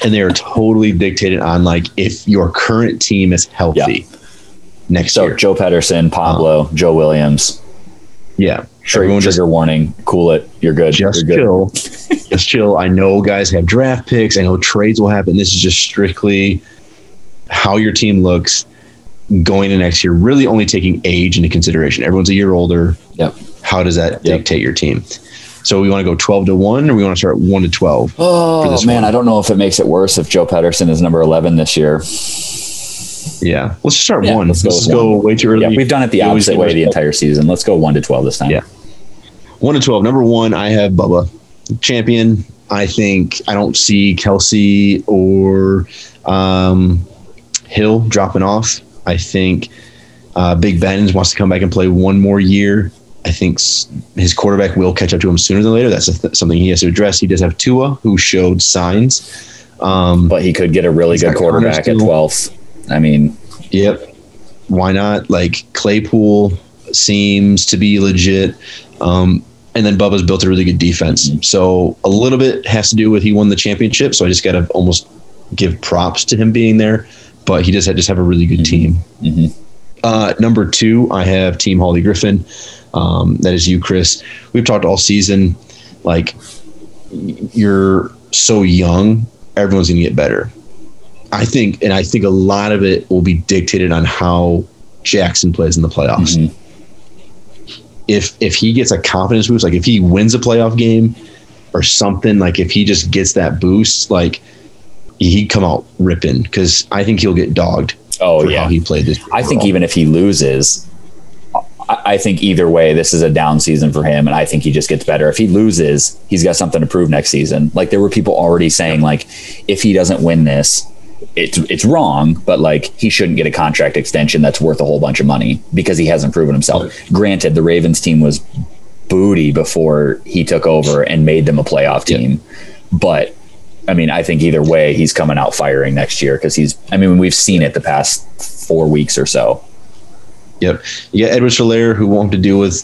and they are totally dictated on like if your current team is healthy next So year. Joe Pedersen, Pablo, uh-huh. Joe Williams. yeah. Sure, Everyone trigger just warning. Cool it. You're good. just You're good. chill. just chill. I know guys have draft picks. I know trades will happen. This is just strictly how your team looks going to next year. Really only taking age into consideration. Everyone's a year older. Yep. How does that Yep. dictate your team? So we want to go 12 to 1 or we want to start 1 to 12? Oh man, one. I don't know if it makes it worse if Joe Pedersen is number 11 this year. Yeah. Let's just start Yeah, 1. let's Let's, go just go one. way too early. Yeah, we've done it the opposite way the entire season. Let's go one to twelve this time. Yeah. 1 to 12. Number 1, I have Bubba. Champion. I think I don't see Kelce or um, Hill dropping off. I think uh, Big Ben wants to come back and play one more year. I think his quarterback will catch up to him sooner than later. That's th- something he has to address. He does have Tua, who showed signs. Um, But he could get a really good quarterback at. 12th. I mean, Yep. Why not? Like Claypool seems to be legit. Um, and then Bubba's built a really good defense. So a little bit has to do with he won the championship. So I just got to almost give props to him being there. But he does have, just have a really good team. mhm. Uh, number two, I have Team Holly Griffin. Um, that is you, Chris. We've talked all season. Like you're so young, everyone's going to get better. I think, and I think a lot of it will be dictated on how Jackson plays in the playoffs. Mhm. If if he gets a confidence boost, like if he wins a playoff game or something, like if he just gets that boost, like he'd come out ripping because I think he'll get dogged oh for yeah. how he played this. I think even if he loses, I, think either way, this is a down season for him, and I think he just gets better. If he loses, he's got something to prove next season. Like there were people already saying, like if he doesn't win this, it's it's wrong, but like he shouldn't get a contract extension that's worth a whole bunch of money because he hasn't proven himself. Granted, the Ravens team was booty before he took over and made them a playoff team, but. I mean, I think either way, he's coming out firing next year because he's. I mean, we've seen it the past four weeks or so. Yep. You got Edwards-Helaire, who won't have to deal with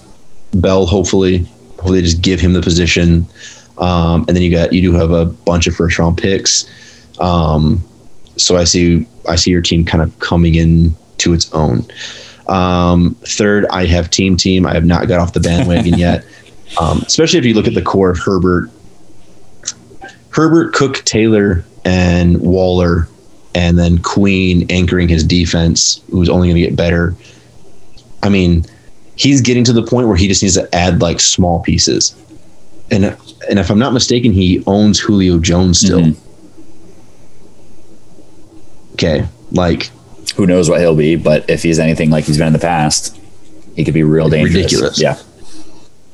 Bell. Hopefully, hopefully they just give him the position. Um, and then you got you do have a bunch of first round picks. Um, so I see I see your team kind of coming in to its own. Um, third, I have team team. I have not got off the bandwagon yet. Um, especially if you look at the core of Herbert, Herbert, Cook, Taylor, and Waller, and then Queen anchoring his defense, who's only going to get better. I mean, he's getting to the point where he just needs to add like small pieces. And and if I'm not mistaken, he owns Julio Jones still. Mhm. Okay, like Who knows what he'll be, but if he's anything like he's been in the past, he could be real dangerous. Ridiculous. Yeah.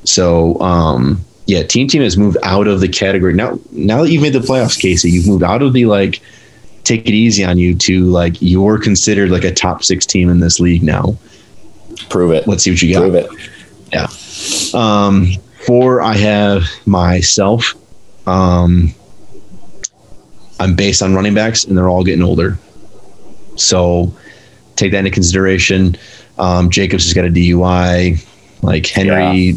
so. Um, yeah, team team has moved out of the category now. Now that you've made the playoffs, Casey, you've moved out of the like take it easy on you to like you're considered like a top six team in this league now. Prove it. Let's see what you got. Prove it. Yeah. Um, four, I have myself. Um, I'm based on running backs, and they're all getting older. So take that into consideration. Um, Jacobs has got a DUI. Like Henry,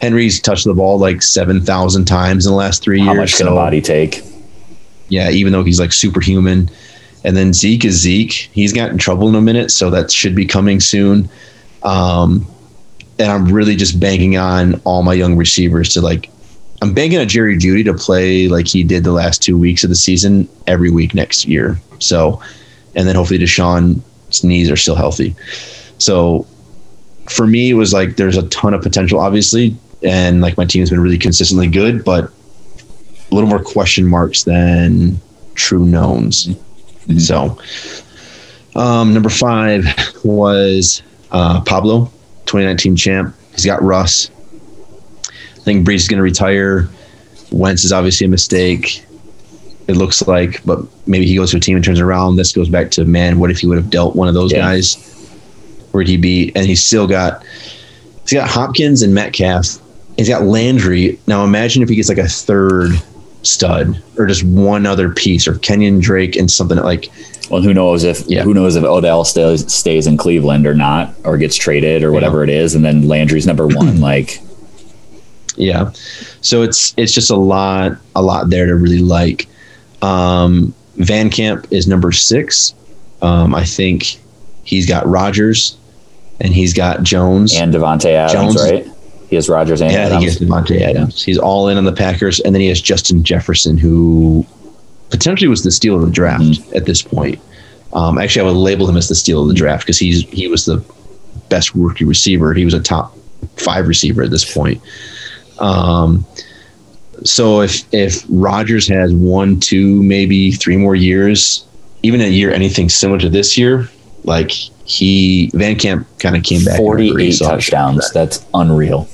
Henry's touched the ball like seven thousand times in the last three How years. much can a body take? yeah, even though he's like superhuman. And then Zeke is Zeke. He's got in trouble in a minute, so that should be coming soon. Um, and I'm really just banking on all my young receivers to like. I'm banking on Jerry Jeudy to play like he did the last two weeks of the season every week next year. So, and then hopefully Deshaun's knees are still healthy. So, for me, it was like there's a ton of potential, obviously, and like my team's been really consistently good, but a little more question marks than true knowns. So, um, number five was uh, Pablo, 2019 champ. He's got Russ. I think Brees is going to retire. Wentz is obviously a mistake. It looks like, but maybe he goes to a team and turns around. This goes back to man. What if he would have dealt one of those yeah. guys? Where'd he be? And he's still got he's got Hopkins and Metcalf. He's got Landry. Now imagine if he gets like a third stud or just one other piece or Kenyon Drake and something like well, who knows if yeah. who knows if Odell stays stays in Cleveland or not, or gets traded or whatever yeah. it is, and then Landry's number one. like, yeah, so it's it's just a lot a lot there to really like. Um, Van Camp is number six. Um, I think he's got Rodgers and he's got Jones and Davante Adams, Jones, right? He has Rodgers and yeah, Adams. he has Davante Adams. He's all in on the Packers, and then he has Justin Jefferson, who potentially was the steal of the draft mm-hmm. at this point. Um, actually, I would label him as the steal of the draft because he's he was the best rookie receiver. He was a top five receiver at this point. Um, so if if Rodgers has one, two, maybe three more years, even a year anything similar to this year, like he Van Camp kind of came back. Forty eight touchdowns. That. That's unreal.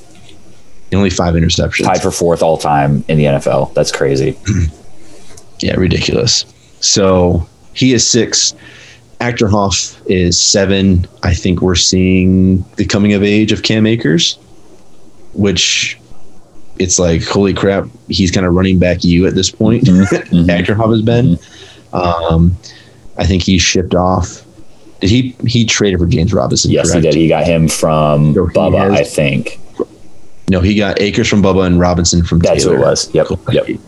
Only five interceptions. Tied for fourth all time in the NFL. That's crazy. yeah, ridiculous. So he is six. Achterhoff is seven. I think we're seeing the coming of age of Cam Akers, which it's like, holy crap, he's kind of running back you at this point. Achterhoff has been. Mm-hmm. Um, I think he shipped off. Did he he traded for James Robinson? Yes, correct? he did. He got him from so Bubba, has, I think. No, he got Akers from Bubba and Robinson from That's Taylor. who it was. Yep. Yep.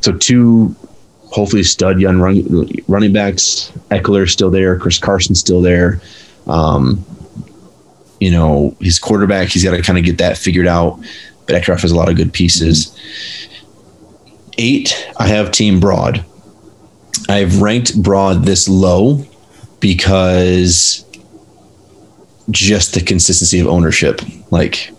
So two, hopefully stud young run, running backs. Ekeler still there. Chris Carson still there. Um, you know, his quarterback, he's got to kind of get that figured out. But Eckroff has a lot of good pieces. Mm-hmm. Eight, I have Team Broad. I've ranked Broad this low because just the consistency of ownership. Like,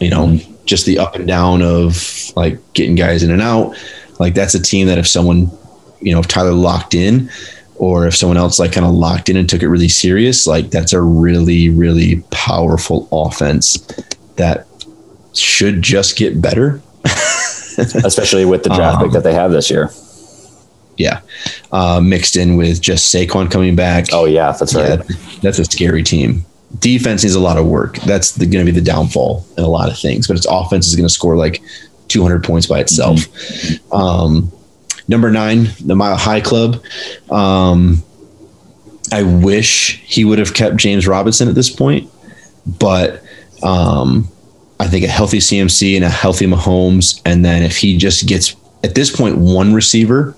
you know, mm-hmm. just the up and down of like getting guys in and out like that's a team that if someone, you know, if Tyler locked in or if someone else like kind of locked in and took it really serious, like that's a really, really powerful offense that should just get better. Especially with the draft um, pick that they have this year. Yeah. Uh, mixed in with just Saquon coming back. Oh, yeah, that's right. Yeah, that's a scary team. Defense needs a lot of work. That's going to be the downfall in a lot of things, but its offense is going to score like 200 points by itself. Mm-hmm. Um, number nine, the Mile High Club. Um, I wish he would have kept James Robinson at this point, but um, I think a healthy CMC and a healthy Mahomes, and then if he just gets at this point one receiver,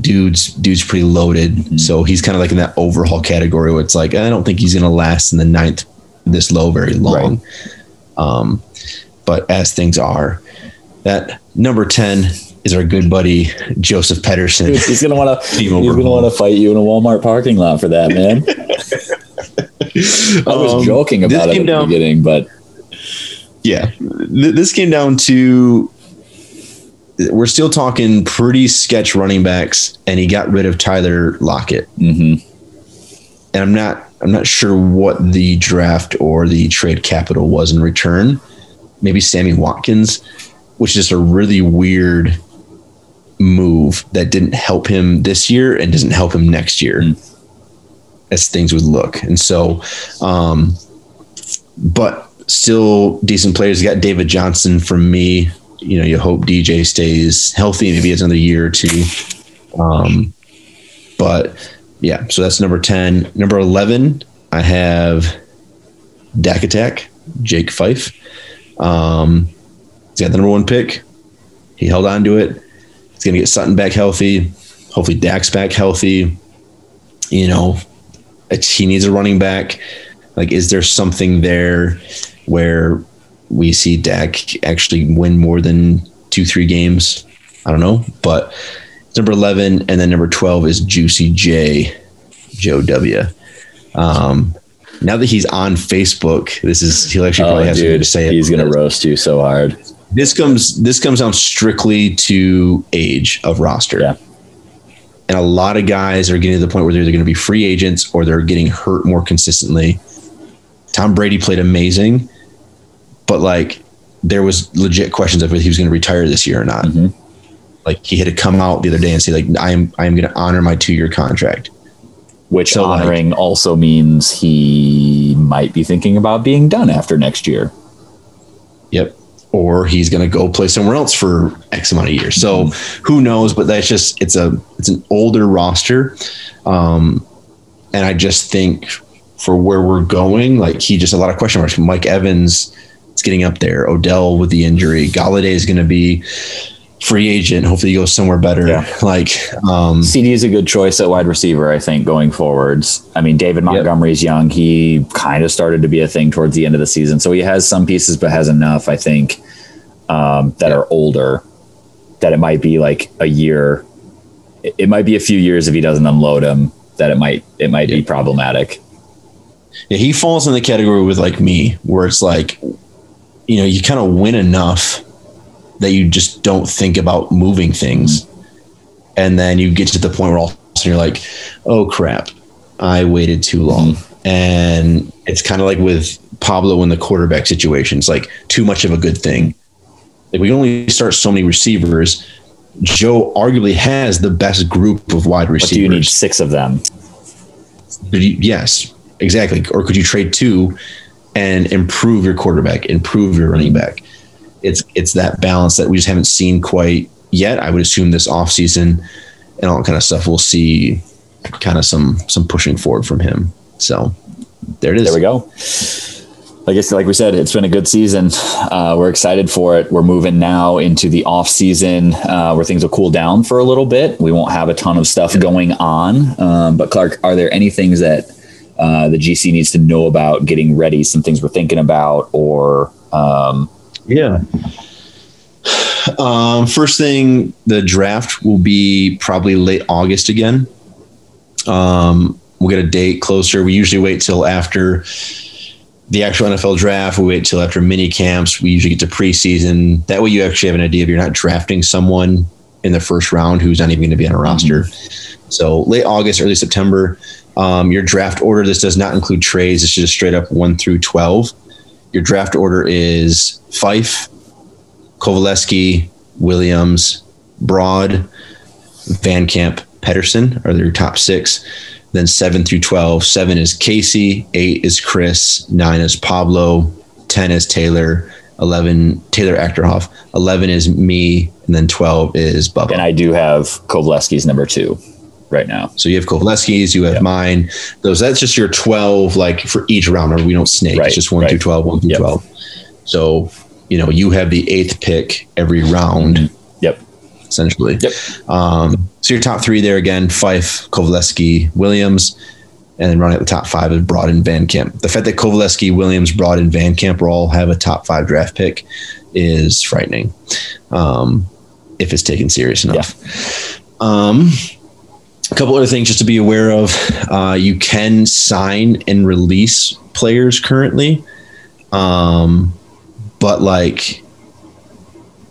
dude's dude's pretty loaded. Mm-hmm. So he's kind of like in that overhaul category where it's like I don't think he's to last in the ninth this low very long. Right. Um, but as things are, that number 10 is our good buddy Joseph Pederson. Dude, he's gonna want to. he's gonna want to fight you in a Walmart parking lot for that, man. I was um, joking about it at down, the beginning, but yeah, th- this came down to we're still talking pretty sketch running backs, and he got rid of Tyler Lockett. Mm-hmm. And I'm not I'm not sure what the draft or the trade capital was in return maybe Sammy Watkins, which is a really weird move that didn't help him this year and doesn't help him next year mm. as things would look. And so, um, but still decent players. You got David Johnson from me. You know, you hope DJ stays healthy. Maybe has another year or two. Um, but yeah, so that's number 10. Number 11, I have Dak Attack, Jake Fife. Um, he's got the number one pick. He held on to it. He's going to get Sutton back healthy. Hopefully, Dak's back healthy. You know, he needs a running back. Like, is there something there where we see Dak actually win more than two, three games. I don't know, but number 11 and then number 12 is Juicy J, Joe W. Um, now that he's on Facebook, this is he'll actually probably Oh, have dude, to say. he's about gonna roast you so hard. This comes this comes down strictly to age of roster. Yeah. And a lot of guys are getting to the point where they're either going to be free agents or they're getting hurt more consistently. Tom Brady played amazing, but like there was legit questions of if he was going to retire this year or not. Mhm. Like he had to come out the other day and say like I'm I'm going to honor my two year contract. Which So, like- honoring also means he might be thinking about being done after next year. Yep. Or he's going to go play somewhere else for X amount of years. So who knows? But that's just it's a it's an older roster, um, and I just think for where we're going, like he just a lot of question marks. Mike Evans is getting up there. Odell with the injury. Golladay is going to be free agent. Hopefully, he goes somewhere better. Yeah. Like um, CD is a good choice at wide receiver, I think, going forwards. I mean, David montgomery Montgomery's young. He kind of started to be a thing towards the end of the season. So he has some pieces, but has enough, I think, um, that are older that it might be like a year. It, might be a few years if he doesn't unload them that it might it might be problematic. Yeah, he falls in the category with like me, where it's like, you know, you kind of win enough that you just don't think about moving things. Mm-hmm. And then you get to the point where all of a sudden you're like, oh crap, I waited too long. Mm-hmm. And it's kind of like with Pablo in the quarterback situation. It's like too much of a good thing. Like we only start so many receivers. Joe arguably has the best group of wide But receivers. do you need six of them? But you- yes, exactly. Or could you trade two and improve your quarterback, improve your running back? It's it's that balance that we just haven't seen quite yet. I would assume this offseason and all that kind of stuff. We'll see kind of some some pushing forward from him. So there it is. There we go. I guess, like we said, it's been a good season. Uh, we're excited for it. We're moving now into the off season uh, where things will cool down for a little bit. We won't have a ton of stuff going on. Um, but Clark, are there any things that uh, the GC needs to know about getting ready? Some things we're thinking about, or um, Yeah. Um, first thing, the draft will be probably late August again. Um, we'll get a date closer. We usually wait till after the actual NFL draft. We wait till after mini camps. We usually get to preseason. That way, you actually have an idea if you're not drafting someone in the first round who's not even going to be on a roster. So late August, early September. Um, your draft order. This does not include trades. It's just straight up one through twelve. Your draft order is Fife, Kovaleski, Williams, Broad, Van Camp, Pedersen are their top six. Then seven through 12. Seven is Casey, eight is Chris, nine is Pablo, 10 is Taylor, 11, Taylor Achterhoff, 11 is me, and then 12 is Bubba. and I do have Kovaleski's number two right now. so you have Kovaleski's, you have Yep. mine. Those that's just your 12, like for each round. We don't snake. Right, It's just one right. through 12, one through Yep. 12. So, you know, you have the eighth pick every round. Yep. essentially. Yep. Um, so your top three there again: Fife, Kovaleski, Williams, and then running at the top five is Broad and Van Camp. The fact that Kovaleski, Williams, Broad, and Van Camp all have a top five draft pick is frightening. Um, if it's taken serious enough. Um, a couple other things just to be aware of: uh, you can sign and release players currently, um, but like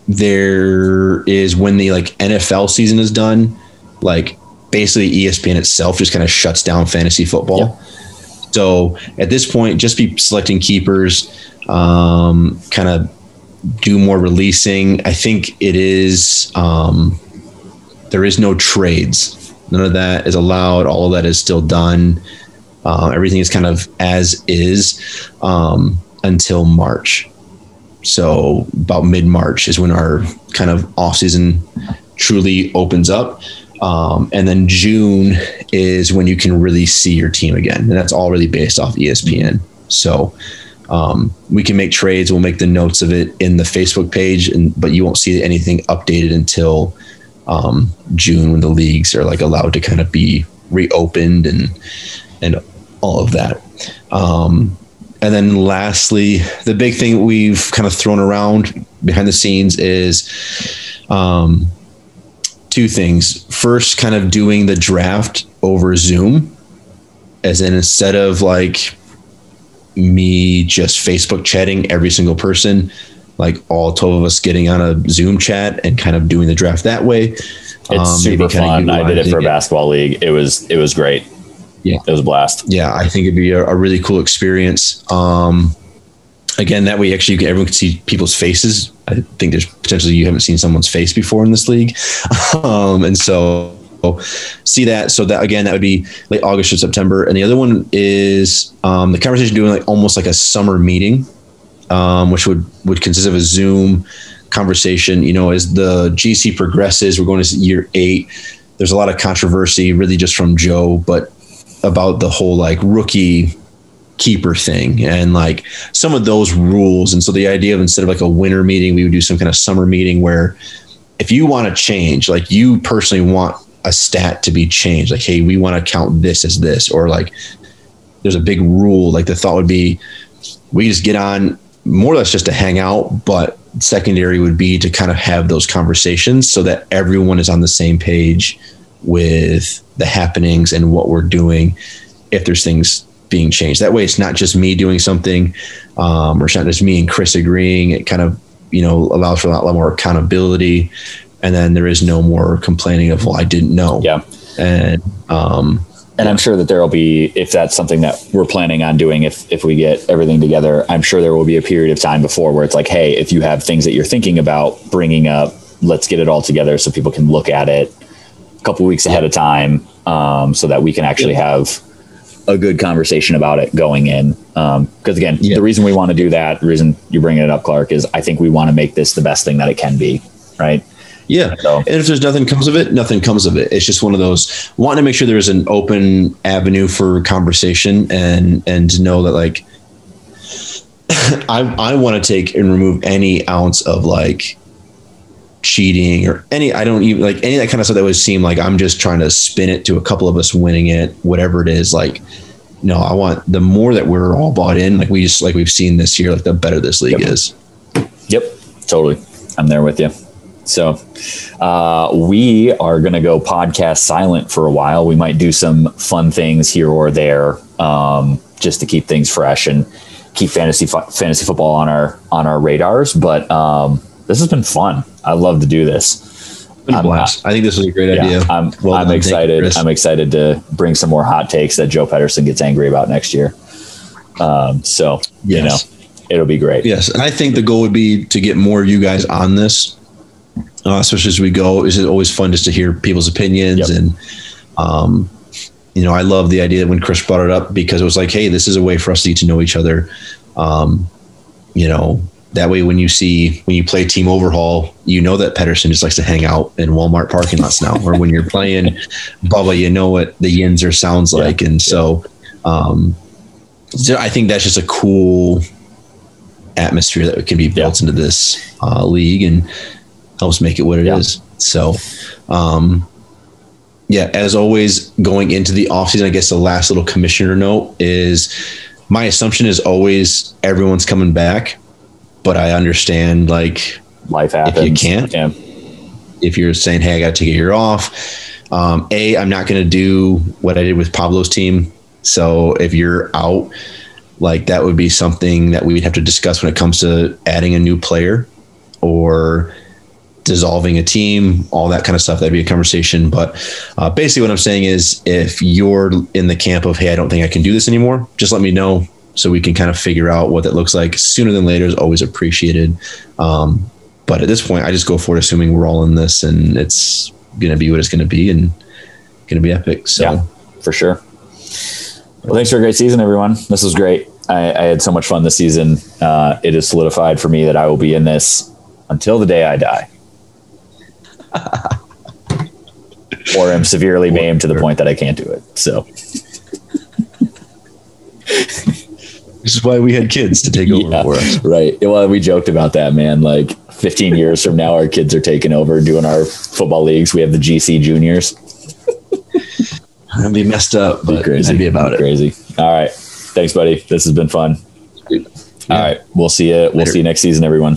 there is when the like NFL season is done, like basically ESPN itself just kind of shuts down fantasy football. So at this point, just be selecting keepers, um, kind of do more releasing. I think it is um, there is no trades. None of that is allowed. All of that is still done. Uh, everything is kind of as is um, until March. So about mid March is when our kind of off season truly opens up. Um, and then June is when you can really see your team again. And that's all really based off ESPN. So um, we can make trades. We'll make the notes of it in the Facebook page, and but you won't see anything updated until um, June when the leagues are like allowed to kind of be reopened and and all of that. Um, and then lastly, the big thing we've kind of thrown around behind the scenes is um, two things. First, kind of doing the draft over Zoom, as in instead of like me just Facebook chatting every single person, like all 12 of us getting on a Zoom chat and kind of doing the draft that way. It's um, super fun. I did it for a basketball league. It was it was great. Yeah, it was a blast. Yeah, I think it'd be a, a really cool experience. Um, again, that way actually can, everyone can see people's faces. I think there's potentially you haven't seen someone's face before in this league, um, and so see that. So that again, that would be late August or September. And the other one is um, the conversation doing like almost like a summer meeting, um, which would would consist of a Zoom conversation. You know, as the GC progresses, we're going to year eight. There's a lot of controversy, really, just from Joe, but about the whole like rookie keeper thing and like some of those rules. And so the idea of instead of like a winter meeting, we would do some kind of summer meeting where if you want to change, like you personally want a stat to be changed, like, hey, we want to count this as this, or like there's a big rule, like the thought would be we just get on more or less just to hang out, but secondary would be to kind of have those conversations so that everyone is on the same page with the happenings and what we're doing if there's things being changed. That way, it's not just me doing something, um, or it's not just me and Chris agreeing. It kind of you know allows for a lot more accountability, and then there is no more complaining of well, I didn't know. Yeah, and um, and I'm sure that there will be if that's something that we're planning on doing if if we get everything together. I'm sure there will be a period of time before where it's like, hey, if you have things that you're thinking about bringing up, let's get it all together so people can look at it a couple weeks ahead of time, um, so that we can actually have a good conversation about it going in. Because um, again, yeah. the reason we want to do that, the reason you're bringing it up, Clark, is I think we want to make this the best thing that it can be. Right. Yeah. So. And if there's nothing comes of it, nothing comes of it. It's just one of those wanting to make sure there's an open avenue for conversation and and to know that like I I want to take and remove any ounce of like cheating or any I don't even like any of that kind of stuff that would seem like I'm just trying to spin it to a couple of us winning it, whatever it is. Like, no, I want the more that we're all bought in, like we just like we've seen this year, like the better this league yep. is. Yep, totally. I'm there with you. So uh, we are going to go podcast silent for a while. We might do some fun things here or there um, just to keep things fresh and keep fantasy fantasy football on our on our radars. But um, this has been fun. I love to do this. I think this is a great yeah, idea. I'm, well I'm excited. I'm excited to bring some more hot takes that Joe Pederson gets angry about next year. Um, so yes. you know, it'll be great. Yes, and I think the goal would be to get more of you guys on this, uh, especially as we go. Is it always fun just to hear people's opinions yep. and, um, you know, I love the idea that when Chris brought it up because it was like, hey, this is a way for us to get to know each other. Um, you know, that way, when you see when you play team overhaul, you know that pedersen just likes to hang out in Walmart parking lots now. or when you're playing Bubba, you know what the Yinzer sounds like, yeah. and so, um, so I think that's just a cool atmosphere that can be built yeah. into this uh, league and helps make it what it yeah. is. So, um, yeah, as always, going into the offseason, I guess the last little commissioner note is my assumption is always everyone's coming back but I understand like life happens. If you can't, yeah. if you're saying, "Hey, I got to take a year off," um, a, I'm not going to do what I did with Pablo's team. So if you're out, like that would be something that we'd have to discuss when it comes to adding a new player or dissolving a team, all that kind of stuff. That'd be a conversation. But uh, basically, what I'm saying is, if you're in the camp of, hey, I don't think I can do this anymore, just let me know so we can kind of figure out what that looks like sooner than later is always appreciated. Um, but at this point, I just go for it, assuming we're all in this and it's going to be what it's going to be and going to be epic. So, yeah, for sure. Well, thanks for a great season, everyone. This was great. I, I had so much fun this season. Uh, it is solidified for me that I will be in this until the day I die. or am severely maimed to the point that I can't do it. So. This is why we had kids to take over yeah, for us. Right. Well, we joked about that, man. Like 15 years from now, our kids are taking over doing our football leagues. We have the GC juniors. It'd be messed up, but be crazy. I'd be about it. Crazy. All right. Thanks, buddy. This has been fun. All right. We'll see you. We'll Later. see you next season, everyone.